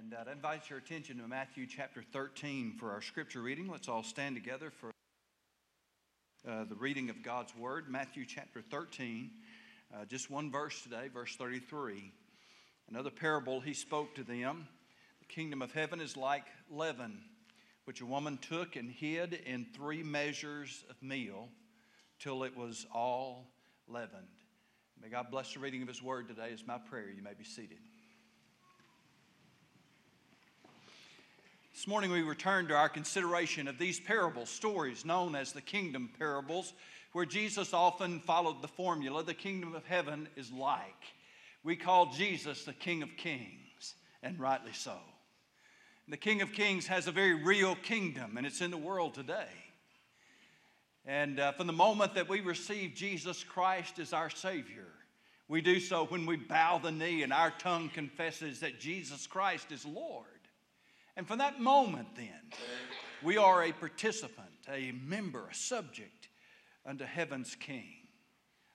And uh, I invite your attention to Matthew chapter 13 for our scripture reading. Let's all stand together for uh, the reading of God's word. Matthew chapter 13, uh, just one verse today, verse 33. Another parable he spoke to them The kingdom of heaven is like leaven, which a woman took and hid in three measures of meal till it was all leavened. May God bless the reading of his word today, is my prayer. You may be seated. This morning we return to our consideration of these parable stories known as the kingdom parables, where Jesus often followed the formula the kingdom of heaven is like. We call Jesus the King of Kings, and rightly so. The King of Kings has a very real kingdom, and it's in the world today. And uh, from the moment that we receive Jesus Christ as our Savior, we do so when we bow the knee and our tongue confesses that Jesus Christ is Lord. And from that moment, then, we are a participant, a member, a subject unto heaven's King.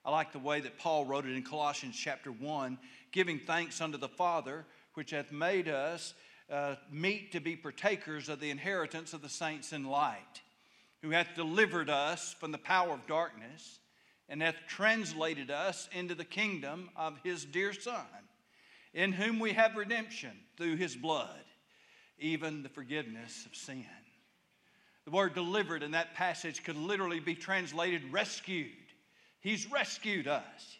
I like the way that Paul wrote it in Colossians chapter 1 giving thanks unto the Father, which hath made us uh, meet to be partakers of the inheritance of the saints in light, who hath delivered us from the power of darkness and hath translated us into the kingdom of his dear Son, in whom we have redemption through his blood even the forgiveness of sin. The word delivered in that passage could literally be translated rescued. He's rescued us.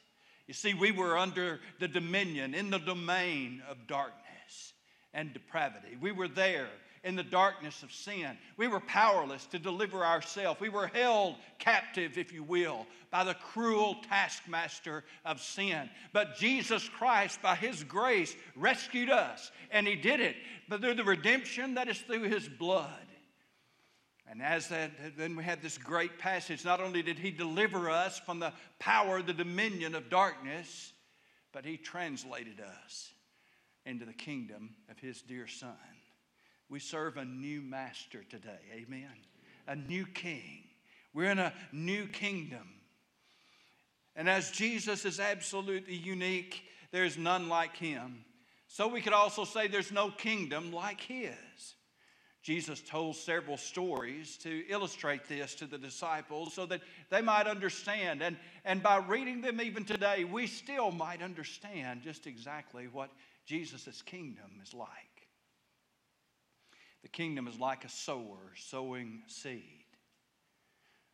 You see, we were under the dominion, in the domain of darkness and depravity. We were there in the darkness of sin. We were powerless to deliver ourselves. We were held captive, if you will, by the cruel taskmaster of sin. But Jesus Christ, by His grace, rescued us, and He did it but through the redemption that is through His blood. And as that, then we had this great passage. Not only did He deliver us from the power, the dominion of darkness, but He translated us into the kingdom of His dear Son. We serve a new master today. Amen. A new king. We're in a new kingdom. And as Jesus is absolutely unique, there's none like him. So we could also say there's no kingdom like his. Jesus told several stories to illustrate this to the disciples so that they might understand. And, and by reading them even today, we still might understand just exactly what Jesus' kingdom is like. The kingdom is like a sower sowing seed.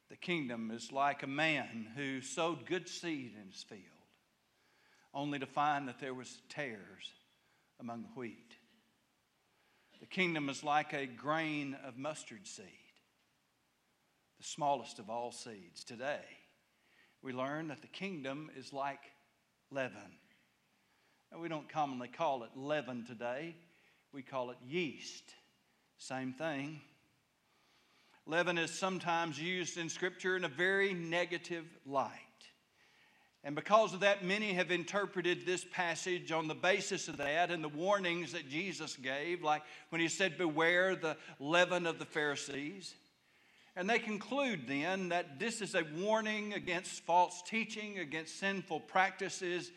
The kingdom is like a man who sowed good seed in his field, only to find that there was tares among the wheat. The kingdom is like a grain of mustard seed, the smallest of all seeds. Today, we learn that the kingdom is like leaven. And we don't commonly call it leaven today, we call it yeast. Same thing. Leaven is sometimes used in Scripture in a very negative light. And because of that, many have interpreted this passage on the basis of that and the warnings that Jesus gave, like when he said, Beware the leaven of the Pharisees. And they conclude then that this is a warning against false teaching, against sinful practices,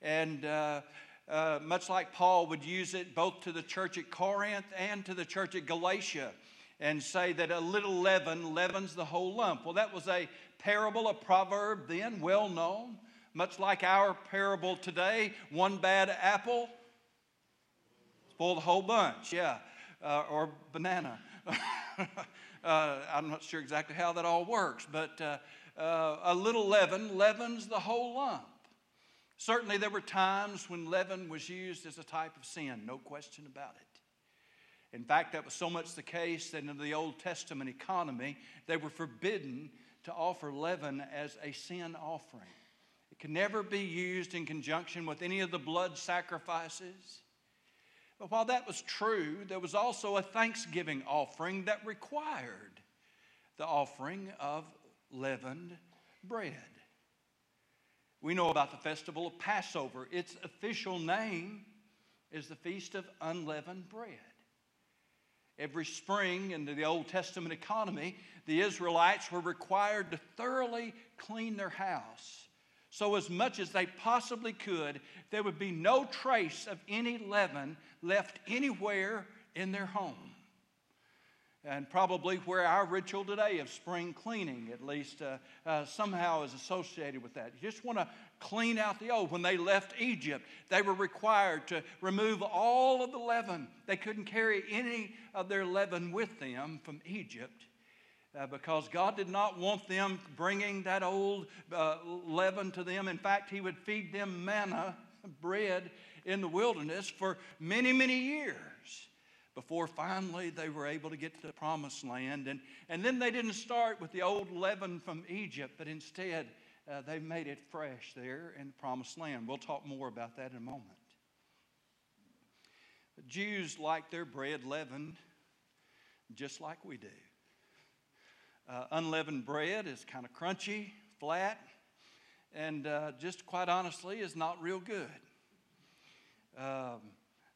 and uh, uh, much like Paul would use it both to the church at Corinth and to the church at Galatia, and say that a little leaven leavens the whole lump. Well, that was a parable, a proverb then, well known, much like our parable today one bad apple, spoil the whole bunch, yeah, uh, or banana. uh, I'm not sure exactly how that all works, but uh, uh, a little leaven leavens the whole lump. Certainly, there were times when leaven was used as a type of sin, no question about it. In fact, that was so much the case that in the Old Testament economy, they were forbidden to offer leaven as a sin offering. It can never be used in conjunction with any of the blood sacrifices. But while that was true, there was also a thanksgiving offering that required the offering of leavened bread. We know about the festival of Passover. Its official name is the Feast of Unleavened Bread. Every spring in the Old Testament economy, the Israelites were required to thoroughly clean their house So, as much as they possibly could, there would be no trace of any leaven left anywhere in their home and probably where our ritual today of spring cleaning at least uh, uh, somehow is associated with that. You just want to clean out the old. When they left Egypt, they were required to remove all of the leaven. They couldn't carry any of their leaven with them from Egypt. Uh, because God did not want them bringing that old uh, leaven to them. In fact, He would feed them manna, bread, in the wilderness for many, many years before finally they were able to get to the promised land. And, and then they didn't start with the old leaven from Egypt, but instead uh, they made it fresh there in the promised land. We'll talk more about that in a moment. The Jews like their bread leavened just like we do. Uh, unleavened bread is kind of crunchy, flat, and uh, just quite honestly is not real good. Um,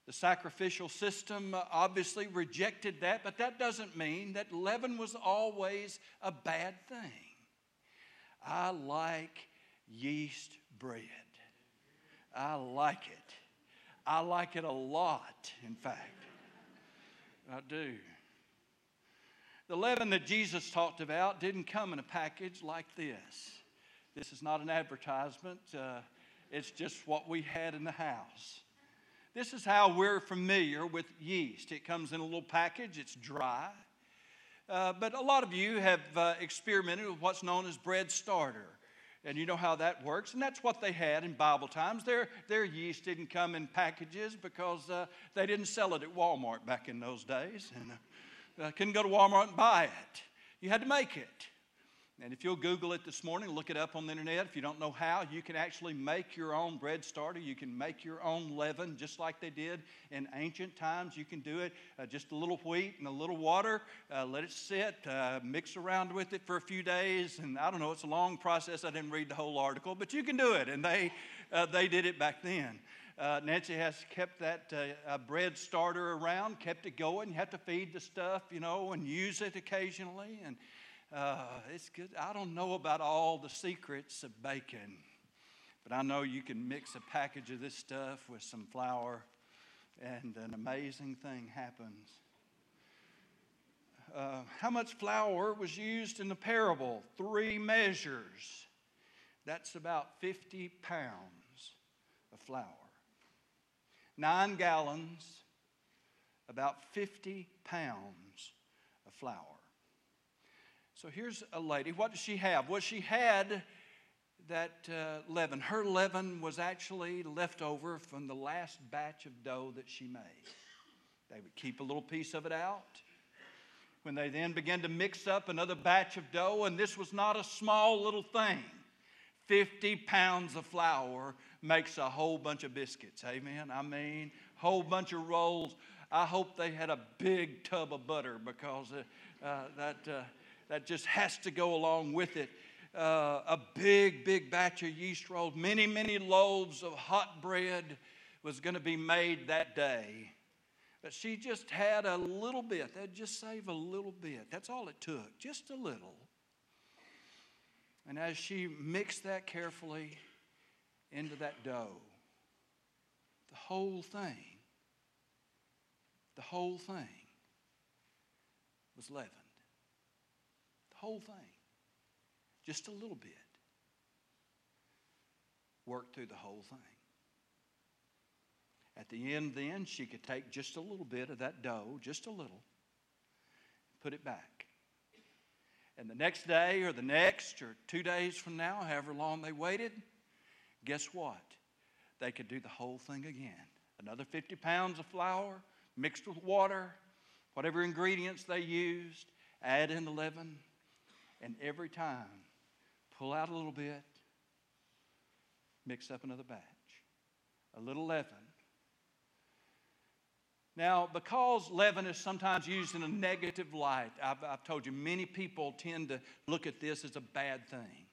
the sacrificial system obviously rejected that, but that doesn't mean that leaven was always a bad thing. I like yeast bread. I like it. I like it a lot, in fact. I do. The leaven that Jesus talked about didn't come in a package like this. This is not an advertisement, uh, it's just what we had in the house. This is how we're familiar with yeast. It comes in a little package, it's dry. Uh, but a lot of you have uh, experimented with what's known as bread starter. And you know how that works. And that's what they had in Bible times. Their, their yeast didn't come in packages because uh, they didn't sell it at Walmart back in those days. And uh, couldn't go to Walmart and buy it. You had to make it. And if you'll Google it this morning, look it up on the internet. If you don't know how, you can actually make your own bread starter. You can make your own leaven just like they did in ancient times. You can do it uh, just a little wheat and a little water, uh, let it sit, uh, mix around with it for a few days. And I don't know, it's a long process. I didn't read the whole article, but you can do it. And they, uh, they did it back then. Uh, Nancy has kept that uh, bread starter around, kept it going. You have to feed the stuff, you know, and use it occasionally. And uh, it's good. I don't know about all the secrets of bacon, but I know you can mix a package of this stuff with some flour, and an amazing thing happens. Uh, how much flour was used in the parable? Three measures. That's about 50 pounds of flour. Nine gallons, about 50 pounds of flour. So here's a lady. What does she have? Well, she had that uh, leaven. Her leaven was actually left over from the last batch of dough that she made. They would keep a little piece of it out. When they then began to mix up another batch of dough, and this was not a small little thing 50 pounds of flour makes a whole bunch of biscuits. Amen. I mean, whole bunch of rolls. I hope they had a big tub of butter because uh, uh, that uh, that just has to go along with it. Uh, a big, big batch of yeast rolls, many, many loaves of hot bread was going to be made that day. But she just had a little bit. They'd just save a little bit. That's all it took, just a little. And as she mixed that carefully into that dough, the whole thing, the whole thing was leavened whole thing, just a little bit. Work through the whole thing. At the end, then, she could take just a little bit of that dough, just a little, put it back. And the next day, or the next, or two days from now, however long they waited, guess what? They could do the whole thing again. Another 50 pounds of flour mixed with water, whatever ingredients they used, add in the leaven, and every time, pull out a little bit, mix up another batch, a little leaven. Now, because leaven is sometimes used in a negative light, I've, I've told you many people tend to look at this as a bad thing.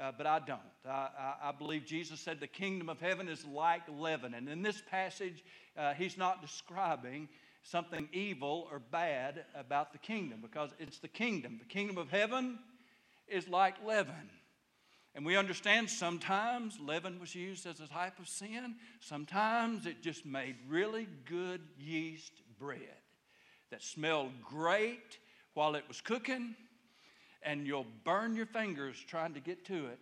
Uh, but I don't. I, I, I, believe Jesus said the kingdom of heaven is like leaven. And in this passage, uh, he's not describing something evil or bad about the kingdom because it's the kingdom. The kingdom of heaven is like leaven. And we understand sometimes leaven was used as a type of sin. Sometimes it just made really good yeast bread that smelled great while it was cooking, and you'll burn your fingers trying to get to it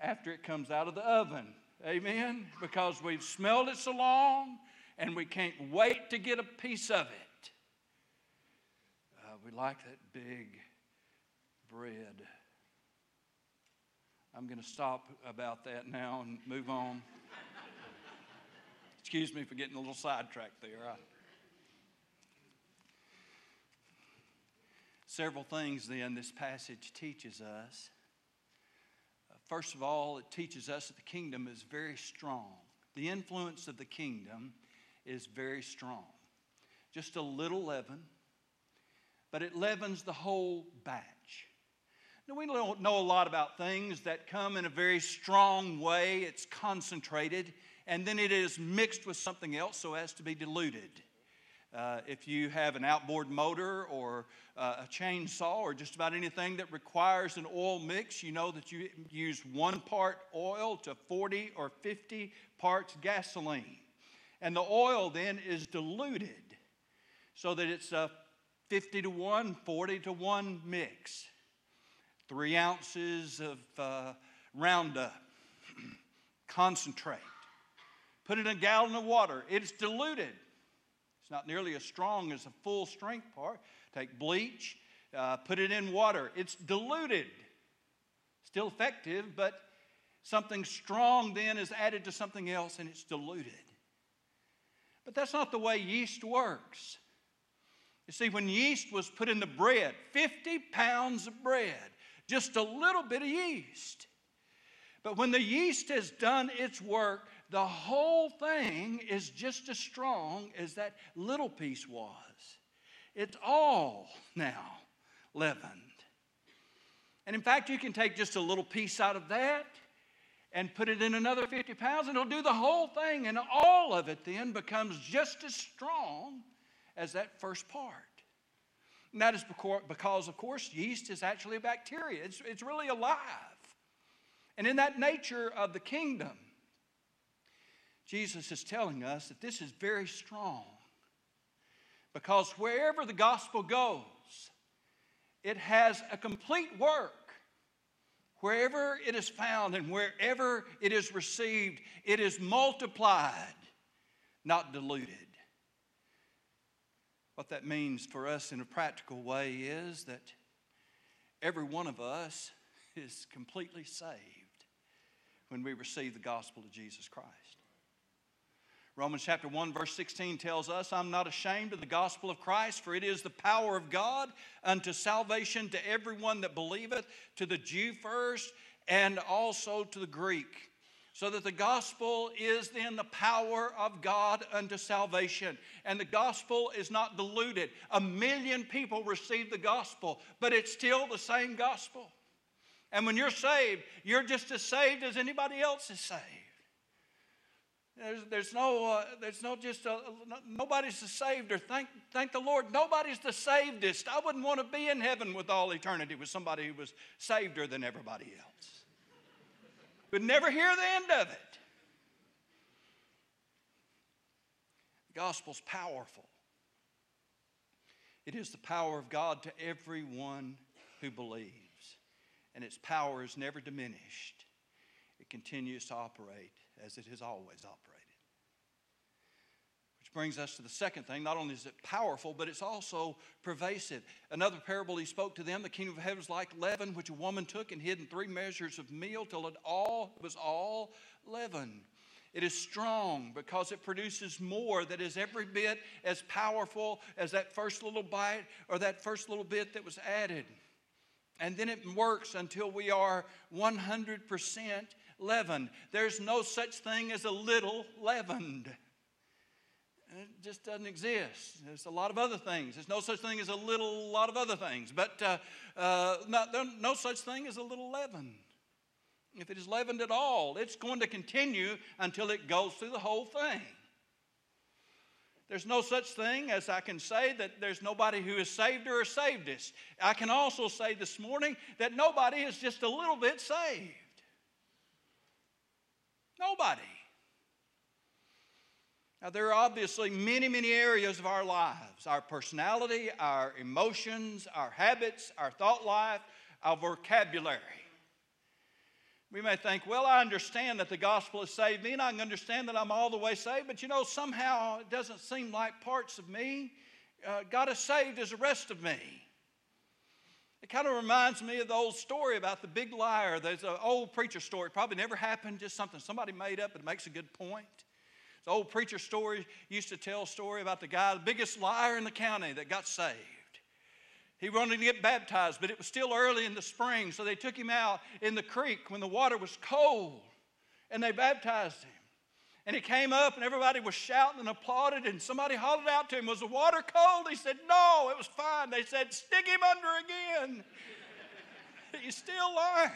after it comes out of the oven. Amen? Because we've smelled it so long and we can't wait to get a piece of it. Uh, we like that big bread. I'm going to stop about that now and move on. Excuse me for getting a little sidetracked there. I... Several things then this passage teaches us. Uh, first of all, it teaches us that the kingdom is very strong. The influence of the kingdom is very strong. Just a little leaven, but it leavens the whole batch. Now, we don't know a lot about things that come in a very strong way. It's concentrated, and then it is mixed with something else so as to be diluted. Uh, if you have an outboard motor or uh, a chainsaw or just about anything that requires an oil mix, you know that you use one part oil to 40 or 50 parts gasoline. And the oil then is diluted so that it's a 50 to 1, 40 to 1 mix three ounces of uh, Roundup, concentrate. Put it in a gallon of water. It's diluted. It's not nearly as strong as a full strength part. Take bleach, uh, put it in water. It's diluted. Still effective, but something strong then is added to something else and it's diluted. But that's not the way yeast works. You see, when yeast was put in the bread, 50 pounds of bread, just a little bit of yeast. But when the yeast has done its work, the whole thing is just as strong as that little piece was. It's all now leavened. And in fact, you can take just a little piece out of that and put it in another 50 pounds, and it'll do the whole thing, and all of it then becomes just as strong as that first part. And that is because, of course, yeast is actually a bacteria, it's, it's really alive. And in that nature of the kingdom, Jesus is telling us that this is very strong. Because wherever the gospel goes, it has a complete work. Wherever it is found and wherever it is received, it is multiplied, not diluted. What that means for us in a practical way is that every one of us is completely saved when we receive the gospel of Jesus Christ. Romans chapter 1, verse 16 tells us, I'm not ashamed of the gospel of Christ, for it is the power of God unto salvation to everyone that believeth, to the Jew first, and also to the Greek. So that the gospel is then the power of God unto salvation. And the gospel is not diluted. A million people receive the gospel, but it's still the same gospel. And when you're saved, you're just as saved as anybody else is saved. There's, there's no, uh, there's no just, a, nobody's the saved or thank, thank the Lord, nobody's the savedest. I wouldn't want to be in heaven with all eternity with somebody who was saveder than everybody else but never hear the end of it. The gospel's powerful. It is the power of God to everyone who believes, and its power is never diminished. It continues to operate as it has always operated. Which brings us to the second thing. Not only is it powerful, but it's also pervasive. Another parable he spoke to them the kingdom of heaven is like leaven, which a woman took and hid in three measures of meal till it all was all leaven. It is strong because it produces more that is every bit as powerful as that first little bite or that first little bit that was added. And then it works until we are 100% leavened. There's no such thing as a little leavened. It just doesn't exist. There's a lot of other things. There's no such thing as a little lot of other things, but uh, uh, not, no such thing as a little leaven. If it is leavened at all, it's going to continue until it goes through the whole thing. There's no such thing as I can say that there's nobody who is saved or saved us. I can also say this morning that nobody is just a little bit saved. Nobody. Now, there are obviously many, many areas of our lives our personality, our emotions, our habits, our thought life, our vocabulary. We may think, well, I understand that the gospel has saved me, and I can understand that I'm all the way saved, but you know, somehow it doesn't seem like parts of me uh, got as saved as the rest of me. It kind of reminds me of the old story about the big liar. There's an old preacher story, probably never happened, just something somebody made up, but it makes a good point. The old preacher story used to tell a story about the guy, the biggest liar in the county that got saved. He wanted to get baptized, but it was still early in the spring, so they took him out in the creek when the water was cold, and they baptized him. And he came up, and everybody was shouting and applauded, and somebody hollered out to him, Was the water cold? He said, No, it was fine. They said, Stick him under again. He's still lying.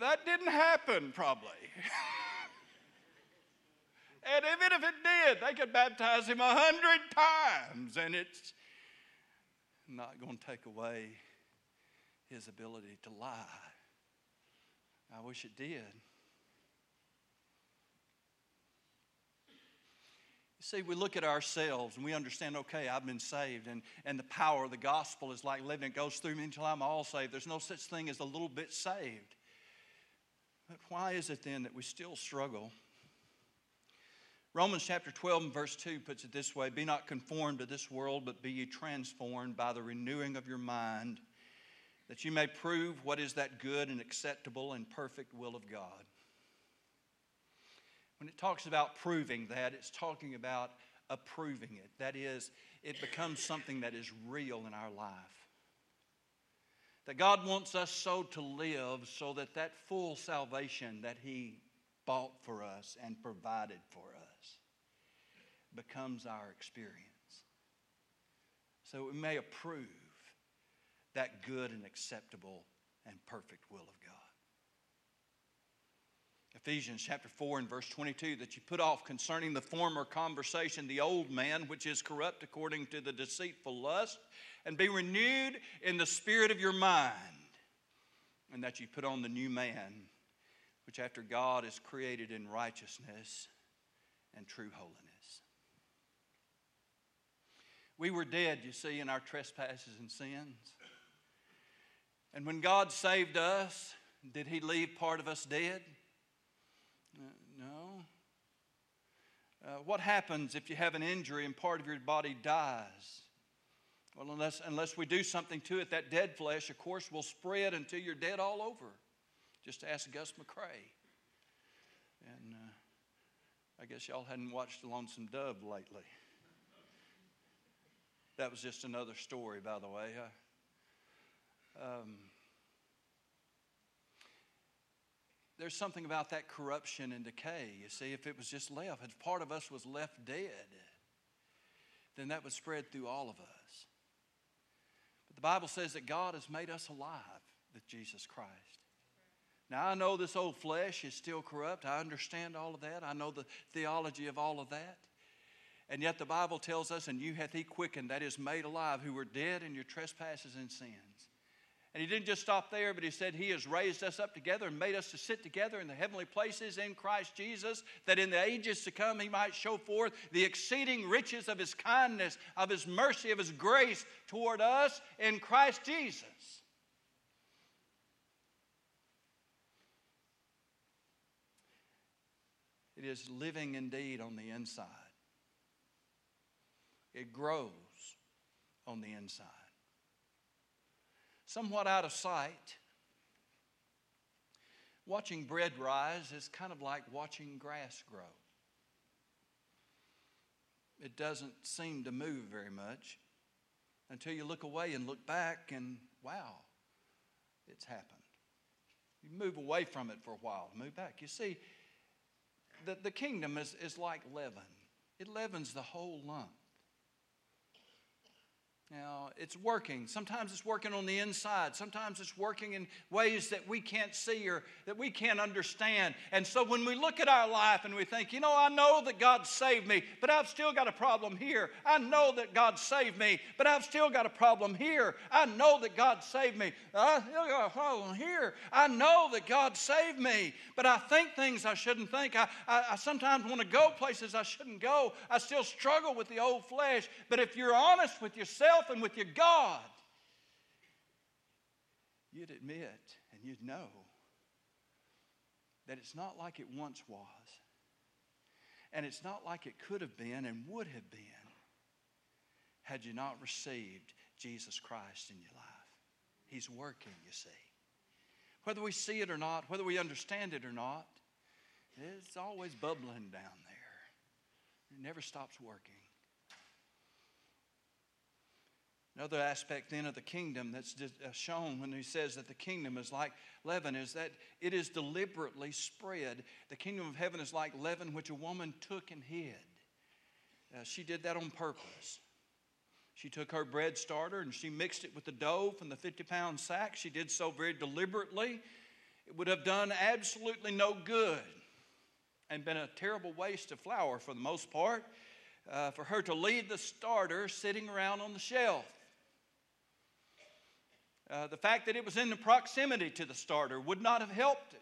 That didn't happen, probably. and even if it did, they could baptize him a hundred times, and it's not going to take away his ability to lie. I wish it did. You see, we look at ourselves and we understand, okay, I've been saved, and, and the power of the gospel is like living. It goes through me until I'm all saved. There's no such thing as a little bit saved. But why is it then that we still struggle? Romans chapter 12 and verse 2 puts it this way Be not conformed to this world, but be ye transformed by the renewing of your mind, that you may prove what is that good and acceptable and perfect will of God. When it talks about proving that, it's talking about approving it. That is, it becomes something that is real in our life. That God wants us so to live so that that full salvation that He bought for us and provided for us becomes our experience. So we may approve that good and acceptable and perfect will of God. Ephesians chapter 4 and verse 22 that you put off concerning the former conversation the old man which is corrupt according to the deceitful lust and be renewed in the spirit of your mind, and that you put on the new man, which after God is created in righteousness and true holiness. We were dead, you see, in our trespasses and sins. And when God saved us, did He leave part of us dead? Uh, no. Uh, what happens if you have an injury and part of your body dies? Well, unless, unless we do something to it, that dead flesh, of course, will spread until you're dead all over. Just ask Gus McCrae. And uh, I guess y'all hadn't watched The Lonesome Dove lately. That was just another story, by the way. Um, there's something about that corruption and decay. You see, if it was just left, if part of us was left dead, then that would spread through all of us. But the Bible says that God has made us alive with Jesus Christ. Now, I know this old flesh is still corrupt. I understand all of that. I know the theology of all of that. And yet, the Bible tells us, and you hath he quickened, that is, made alive, who were dead in your trespasses and sins. And he didn't just stop there, but he said he has raised us up together and made us to sit together in the heavenly places in Christ Jesus, that in the ages to come he might show forth the exceeding riches of his kindness, of his mercy, of his grace toward us in Christ Jesus. It is living indeed on the inside. It grows on the inside somewhat out of sight. Watching bread rise is kind of like watching grass grow. It doesn't seem to move very much until you look away and look back, and wow, it's happened. You move away from it for a while, move back. You see, the, the kingdom is, is like leaven, it leavens the whole lump. Now, it's working. Sometimes it's working on the inside. Sometimes it's working in ways that we can't see or that we can't understand. And so when we look at our life and we think, you know, I know that God saved me, but I've still got a problem here. I know that God saved me, but I've still got a problem here. I know that God saved me. I still got a problem here. I know that God saved me, but I think things I shouldn't think. I, I, I sometimes want to go places I shouldn't go. I still struggle with the old flesh. But if you're honest with yourself, yourself and with your God, you'd admit and you'd know that it's not like it once was. And it's not like it could have been and would have been had you not received Jesus Christ in your life. He's working, you see. Whether we see it or not, whether we understand it or not, it's always bubbling down there. It never stops working. Another aspect then of the kingdom that's uh, shown when he says that the kingdom is like leaven is that it is deliberately spread. The kingdom of heaven is like leaven which a woman took and hid. Uh, she did that on purpose. She took her bread starter and she mixed it with the dough from the 50 pound sack. She did so very deliberately. It would have done absolutely no good and been a terrible waste of flour for the most part uh, for her to leave the starter sitting around on the shelf. Uh, the fact that it was in the proximity to the starter would not have helped it.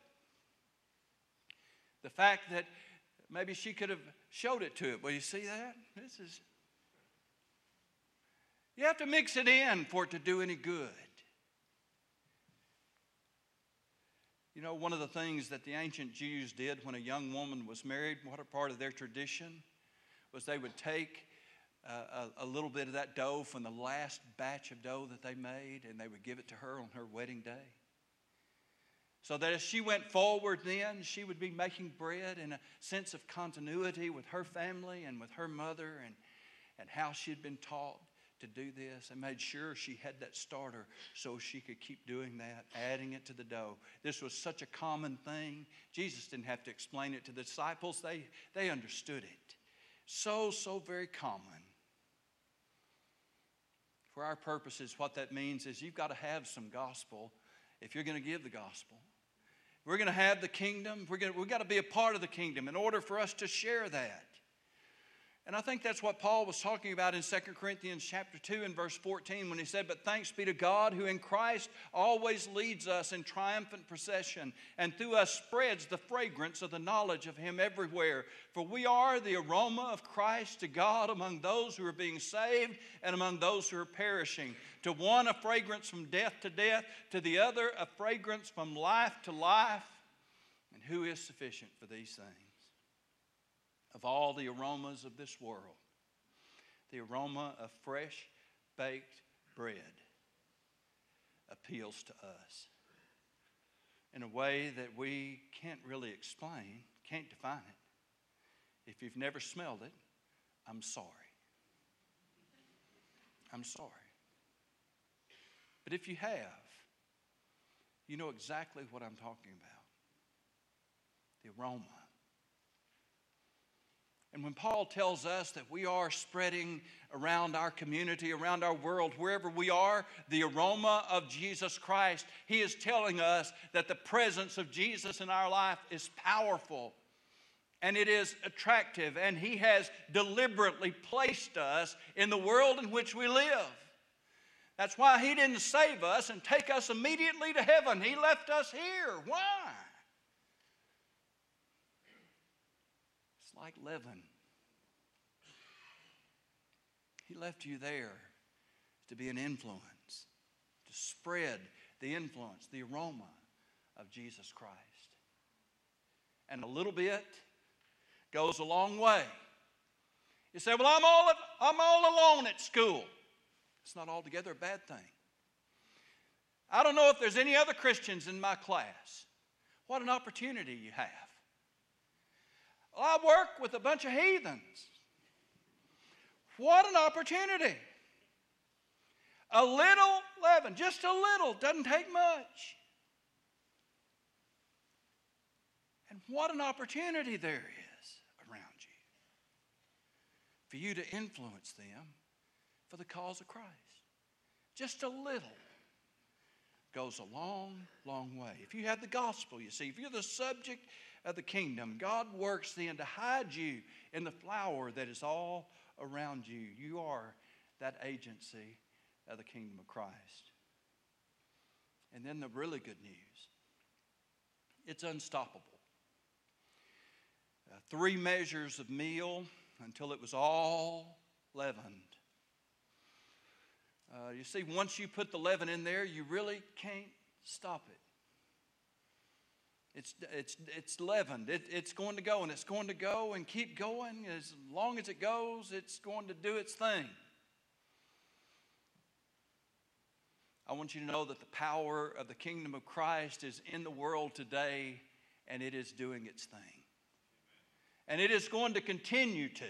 The fact that maybe she could have showed it to it. Well, you see that? This is. You have to mix it in for it to do any good. You know, one of the things that the ancient Jews did when a young woman was married, what a part of their tradition, was they would take a, a, little bit of that dough from the last batch of dough that they made, and they would give it to her on her wedding day. So that as she went forward, then she would be making bread in a sense of continuity with her family and with her mother and, and how she'd been taught to do this and made sure she had that starter so she could keep doing that, adding it to the dough. This was such a common thing. Jesus didn't have to explain it to the disciples, they, they understood it. So, so very common. For our purposes, what that means is you've got to have some gospel if you're going to give the gospel. We're going to have the kingdom. We're going to, we've got to be a part of the kingdom in order for us to share that. And I think that's what Paul was talking about in 2 Corinthians chapter 2 and verse 14 when he said, But thanks be to God who in Christ always leads us in triumphant procession and through us spreads the fragrance of the knowledge of him everywhere. For we are the aroma of Christ to God among those who are being saved and among those who are perishing. To one a fragrance from death to death, to the other a fragrance from life to life. And who is sufficient for these things? Of all the aromas of this world, the aroma of fresh baked bread appeals to us in a way that we can't really explain, can't define it. If you've never smelled it, I'm sorry. I'm sorry. But if you have, you know exactly what I'm talking about the aroma and when Paul tells us that we are spreading around our community, around our world, wherever we are, the aroma of Jesus Christ, he is telling us that the presence of Jesus in our life is powerful and it is attractive, and he has deliberately placed us in the world in which we live. That's why he didn't save us and take us immediately to heaven. He left us here. Why? Like leaven. He left you there to be an influence, to spread the influence, the aroma of Jesus Christ. And a little bit goes a long way. You say, Well, I'm all, I'm all alone at school. It's not altogether a bad thing. I don't know if there's any other Christians in my class. What an opportunity you have. I work with a bunch of heathens. What an opportunity. A little leaven, just a little, doesn't take much. And what an opportunity there is around you for you to influence them for the cause of Christ. Just a little goes a long, long way. If you have the gospel, you see, if you're the subject of the kingdom, God works then to hide you in the flour that is all around you. You are that agency of the kingdom of Christ. And then the really good news it's unstoppable. Uh, three measures of meal until it was all leavened. Uh, you see, once you put the leaven in there, you really can't stop it. It's, it's, it's leavened. It, it's going to go and it's going to go and keep going. As long as it goes, it's going to do its thing. I want you to know that the power of the kingdom of Christ is in the world today and it is doing its thing. And it is going to continue to.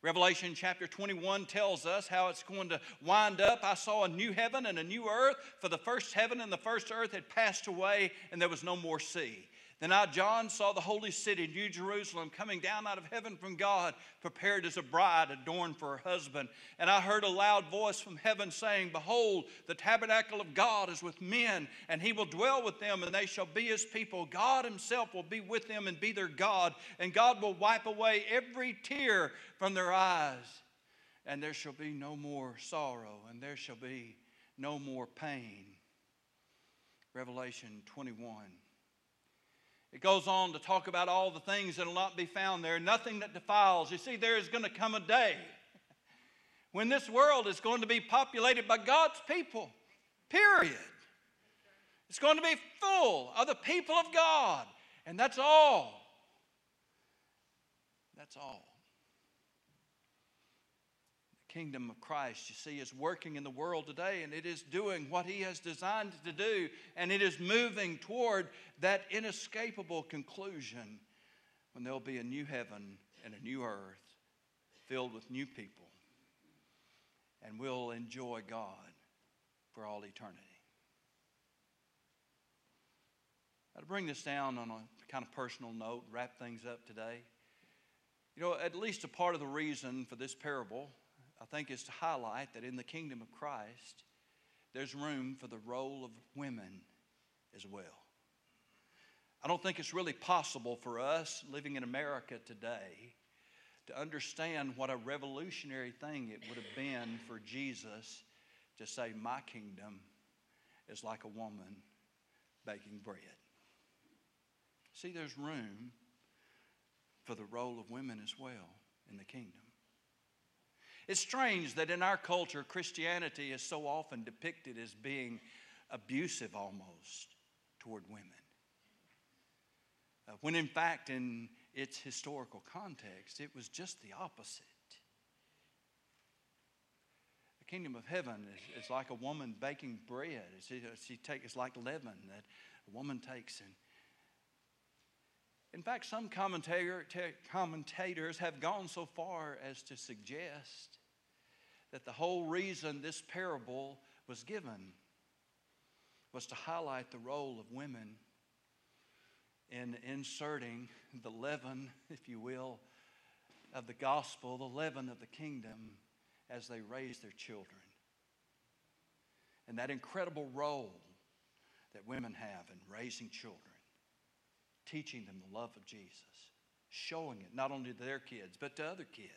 Revelation chapter 21 tells us how it's going to wind up. I saw a new heaven and a new earth, for the first heaven and the first earth had passed away, and there was no more sea. Then I, John, saw the holy city, New Jerusalem, coming down out of heaven from God, prepared as a bride adorned for her husband. And I heard a loud voice from heaven saying, Behold, the tabernacle of God is with men, and he will dwell with them, and they shall be his people. God himself will be with them and be their God, and God will wipe away every tear from their eyes. And there shall be no more sorrow, and there shall be no more pain. Revelation 21. It goes on to talk about all the things that will not be found there, nothing that defiles. You see, there is going to come a day when this world is going to be populated by God's people, period. It's going to be full of the people of God, and that's all. That's all kingdom of Christ, you see, is working in the world today and it is doing what He has designed to do, and it is moving toward that inescapable conclusion when there'll be a new heaven and a new earth filled with new people, and we'll enjoy God for all eternity. Now, to bring this down on a kind of personal note, wrap things up today. You know, at least a part of the reason for this parable I think is to highlight that in the kingdom of Christ, there's room for the role of women as well. I don't think it's really possible for us living in America today to understand what a revolutionary thing it would have been for Jesus to say, My kingdom is like a woman baking bread. See, there's room for the role of women as well in the kingdom. It's strange that in our culture, Christianity is so often depicted as being abusive almost toward women. Uh, when in fact, in its historical context, it was just the opposite. The kingdom of heaven is, is like a woman baking bread. She take, it's like leaven that a woman takes and in fact, some commentator, commentators have gone so far as to suggest that the whole reason this parable was given was to highlight the role of women in inserting the leaven, if you will, of the gospel, the leaven of the kingdom as they raise their children. And that incredible role that women have in raising children, teaching them the love of Jesus, showing it not only to their kids, but to other kids.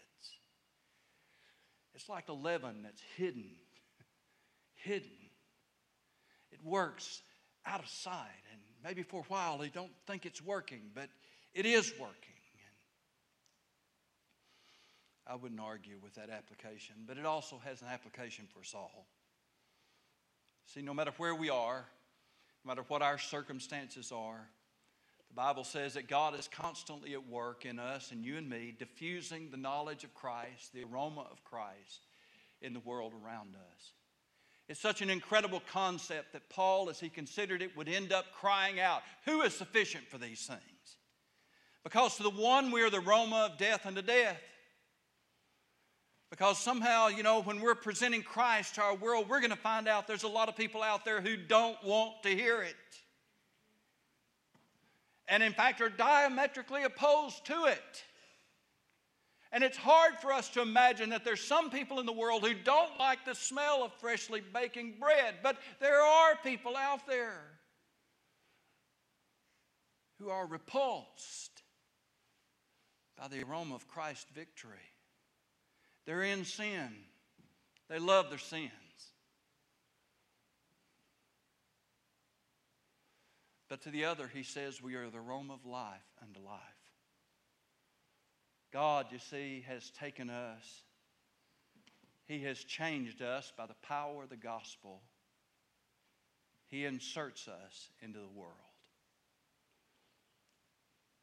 It's like a leaven that's hidden, hidden. It works out of sight, and maybe for a while they don't think it's working, but it is working. And I wouldn't argue with that application, but it also has an application for us all. See, no matter where we are, no matter what our circumstances are, the Bible says that God is constantly at work in us and you and me, diffusing the knowledge of Christ, the aroma of Christ in the world around us. It's such an incredible concept that Paul, as he considered it, would end up crying out, Who is sufficient for these things? Because to the one we are the aroma of death unto death. Because somehow, you know, when we're presenting Christ to our world, we're going to find out there's a lot of people out there who don't want to hear it and in fact are diametrically opposed to it. And it's hard for us to imagine that there's some people in the world who don't like the smell of freshly baking bread, but there are people out there who are repulsed by the aroma of Christ's victory. They're in sin, they love their sins. But to the other, he says, We are the aroma of life unto life. God, you see, has taken us, He has changed us by the power of the gospel. He inserts us into the world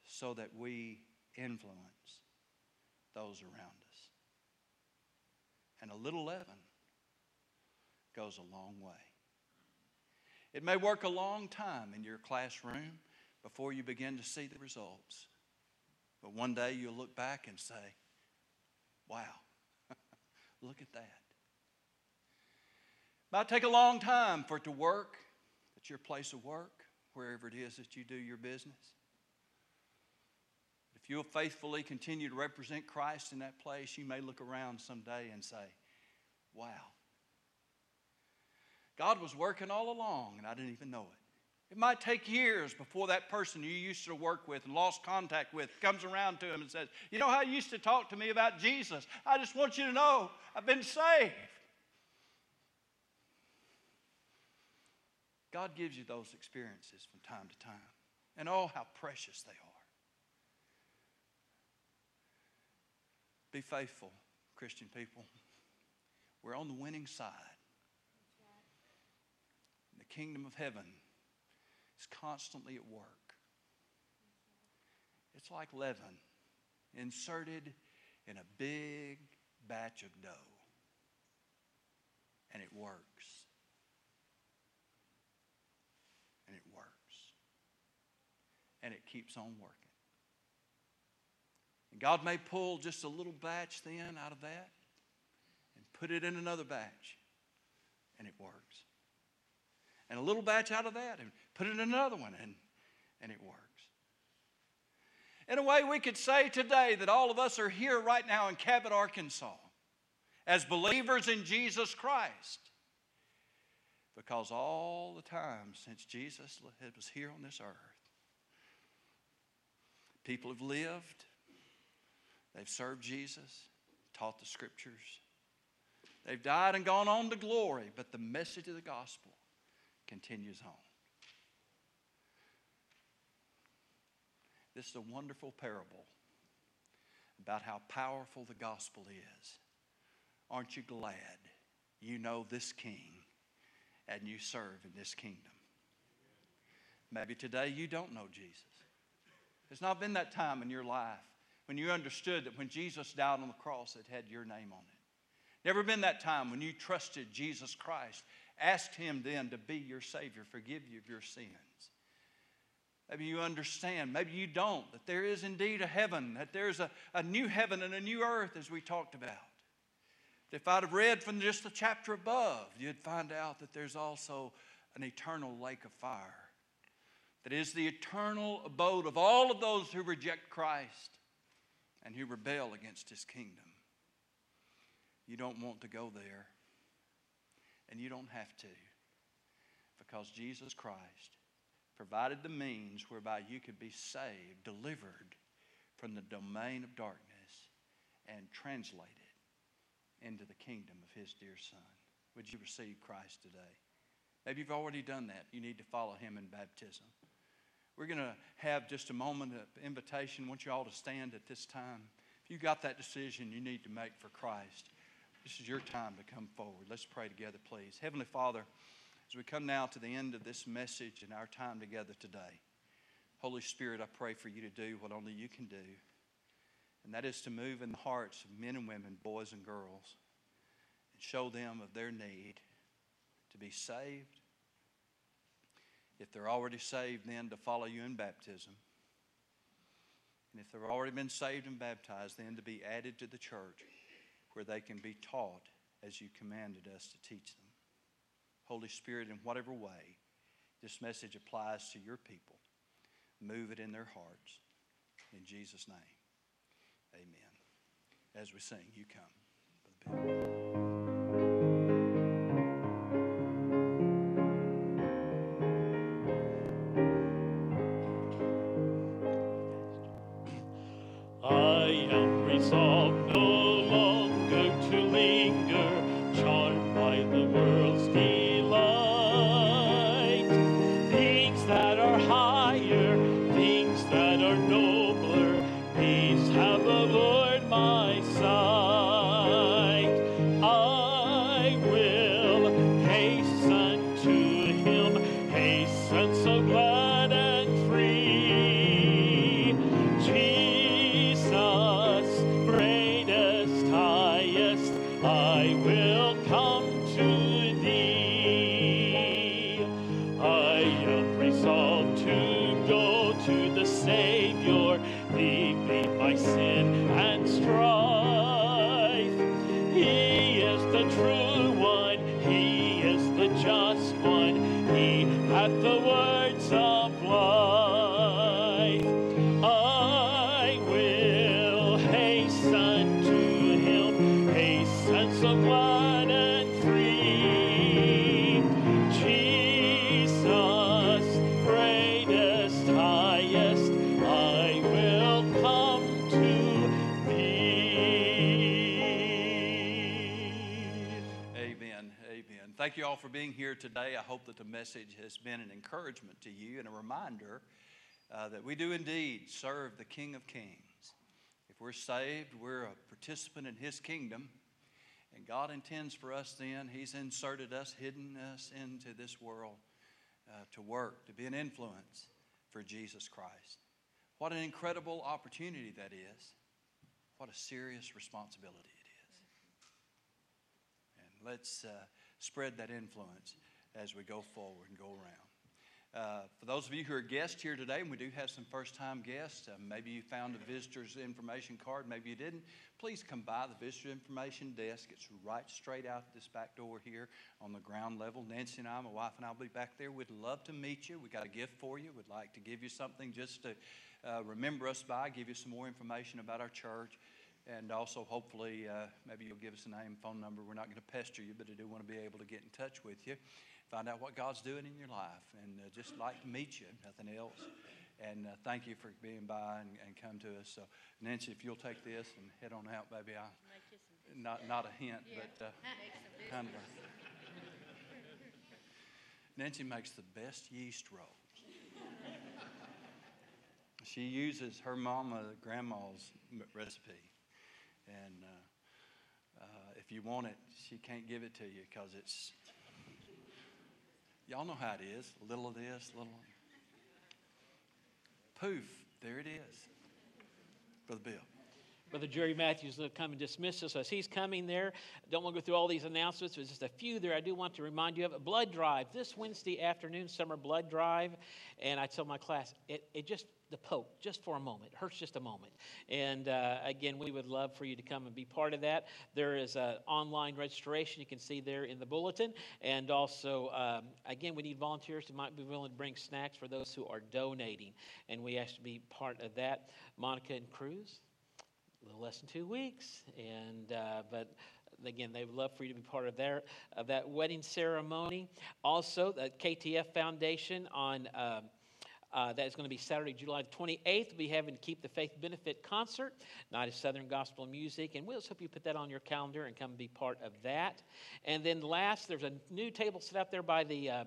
so that we influence those around us. And a little leaven goes a long way. It may work a long time in your classroom before you begin to see the results. But one day you'll look back and say, wow, look at that. It might take a long time for it to work at your place of work, wherever it is that you do your business. If you'll faithfully continue to represent Christ in that place, you may look around someday and say, wow. God was working all along and I didn't even know it. It might take years before that person you used to work with and lost contact with comes around to him and says, You know how you used to talk to me about Jesus? I just want you to know I've been saved. God gives you those experiences from time to time. And oh, how precious they are. Be faithful, Christian people. We're on the winning side. Kingdom of heaven is constantly at work. It's like leaven inserted in a big batch of dough, and it works. And it works. And it keeps on working. And God may pull just a little batch then out of that and put it in another batch, and it works. And a little batch out of that, and put it in another one, and, and it works. In a way, we could say today that all of us are here right now in Cabot, Arkansas, as believers in Jesus Christ. Because all the time since Jesus was here on this earth, people have lived, they've served Jesus, taught the scriptures, they've died and gone on to glory, but the message of the gospel continues on. This is a wonderful parable about how powerful the gospel is. Aren't you glad you know this king and you serve in this kingdom? Maybe today you don't know Jesus. There's not been that time in your life when you understood that when Jesus died on the cross, it had your name on it. Never been that time when you trusted Jesus Christ, asked Him then to be your Savior, forgive you of your sins. Maybe you understand, maybe you don't, that there is indeed a heaven, that there's a, a new heaven and a new earth, as we talked about. If I'd have read from just the chapter above, you'd find out that there's also an eternal lake of fire that is the eternal abode of all of those who reject Christ and who rebel against his kingdom. You don't want to go there, and you don't have to, because Jesus Christ provided the means whereby you could be saved, delivered from the domain of darkness, and translated into the kingdom of his dear Son. Would you receive Christ today? Maybe you've already done that. You need to follow him in baptism. We're going to have just a moment of invitation. I want you all to stand at this time. If you got that decision you need to make for Christ, this is your time to come forward. Let's pray together, please. Heavenly Father, as we come now to the end of this message and our time together today, Holy Spirit, I pray for you to do what only you can do, and that is to move in the hearts of men and women, boys and girls, and show them of their need to be saved. If they're already saved, then to follow you in baptism. And if they've already been saved and baptized, then to be added to the church where they can be taught as you commanded us to teach them. Holy Spirit, in whatever way this message applies to your people, move it in their hearts. In Jesus' name, amen. as we sing. You come. Thank you all for being here today. I hope that the message has been an encouragement to you and a reminder uh, that we do indeed serve the King of Kings. If we're saved, we're a participant in His kingdom. And God intends for us then, He's inserted us, hidden us into this world uh, to work, to be an influence for Jesus Christ. What an incredible opportunity that is. What a serious responsibility it is. And let's. Uh, spread that influence as we go forward and go around. Uh, for those of you who are guests here today, and we do have some first time guests, uh, maybe you found a visitor's information card, maybe you didn't, please come by the visitor information desk. It's right straight out this back door here on the ground level. Nancy and I, my wife and I will be back there. We'd love to meet you. we got a gift for you. We'd like to give you something just to uh, remember us by, give you some more information about our church. And also, hopefully, uh, maybe you'll give us a name, phone number. We're not going to pester you, but I do want to be able to get in touch with you, find out what God's doing in your life, and uh, just like to meet you, nothing else. And uh, thank you for being by and, and, come to us. So, Nancy, if you'll take this and head on out, baby, I not not a hint, yeah. but uh, kind of. A, Nancy makes the best yeast rolls. she uses her mama, grandma's recipe. And uh, uh, if you want it, she can't give it to you because it's, y'all know how it is. A little of this, little. Poof, there it is. Brother Bill. Brother Jerry Matthews will come and dismiss us as he's coming there. Don't want to go through all these announcements. There's just a few there. I do want to remind you of a blood drive this Wednesday afternoon, summer blood drive. And I tell my class, it, it just the poke just for a moment. It hurts just a moment. And uh, again, we would love for you to come and be part of that. There is an online registration you can see there in the bulletin. And also, um, again, we need volunteers who might be willing to bring snacks for those who are donating. And we ask to be part of that. Monica and Cruz, a little less than two weeks. And, uh, but again, they would love for you to be part of their of that wedding ceremony. Also, the KTF Foundation on um, uh, that is going to be Saturday, July 28th. We'll be having Keep the Faith benefit concert, Night of Southern Gospel Music. And we just hope you put that on your calendar and come be part of that. And then last, there's a new table set up there by the. Uh,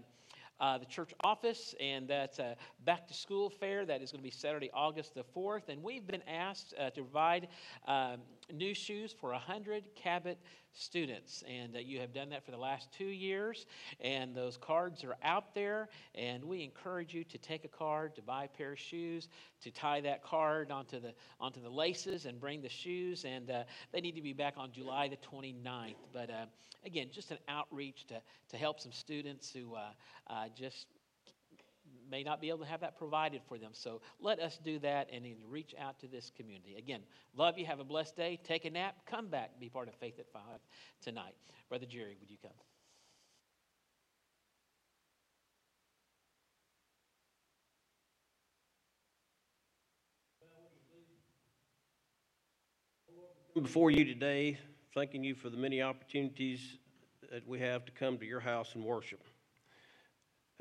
uh, the church office, and that's a back to school fair that is going to be Saturday, August the 4th. And we've been asked uh, to provide um, new shoes for 100 Cabot students. And uh, you have done that for the last two years. And those cards are out there. And we encourage you to take a card, to buy a pair of shoes, to tie that card onto the, onto the laces and bring the shoes. And uh, they need to be back on July the 29th. But uh, again, just an outreach to, to help some students who uh, uh, just may not be able to have that provided for them. So let us do that and reach out to this community. Again, love you. Have a blessed day. Take a nap. Come back. Be part of Faith at 5 tonight. Brother Jerry, would you come? Before you today, thanking you for the many opportunities that we have to come to your house and worship.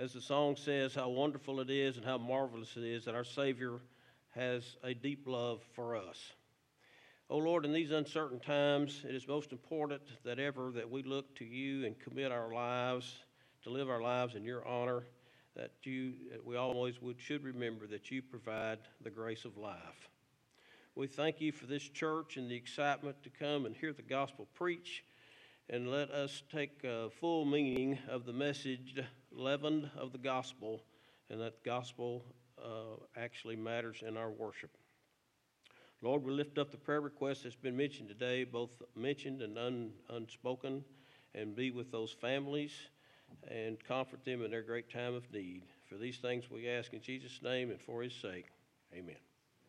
As the song says, how wonderful it is and how marvelous it is that our Savior has a deep love for us. Oh Lord, in these uncertain times, it is most important that ever that we look to you and commit our lives to live our lives in your honor. That you, we always would should remember that you provide the grace of life. We thank you for this church and the excitement to come and hear the gospel preach, And let us take uh, full meaning of the message, leavened of the gospel, and that gospel uh, actually matters in our worship. Lord, we lift up the prayer request that's been mentioned today, both mentioned and un, unspoken, and be with those families and comfort them in their great time of need. For these things we ask in Jesus' name and for his sake. Amen.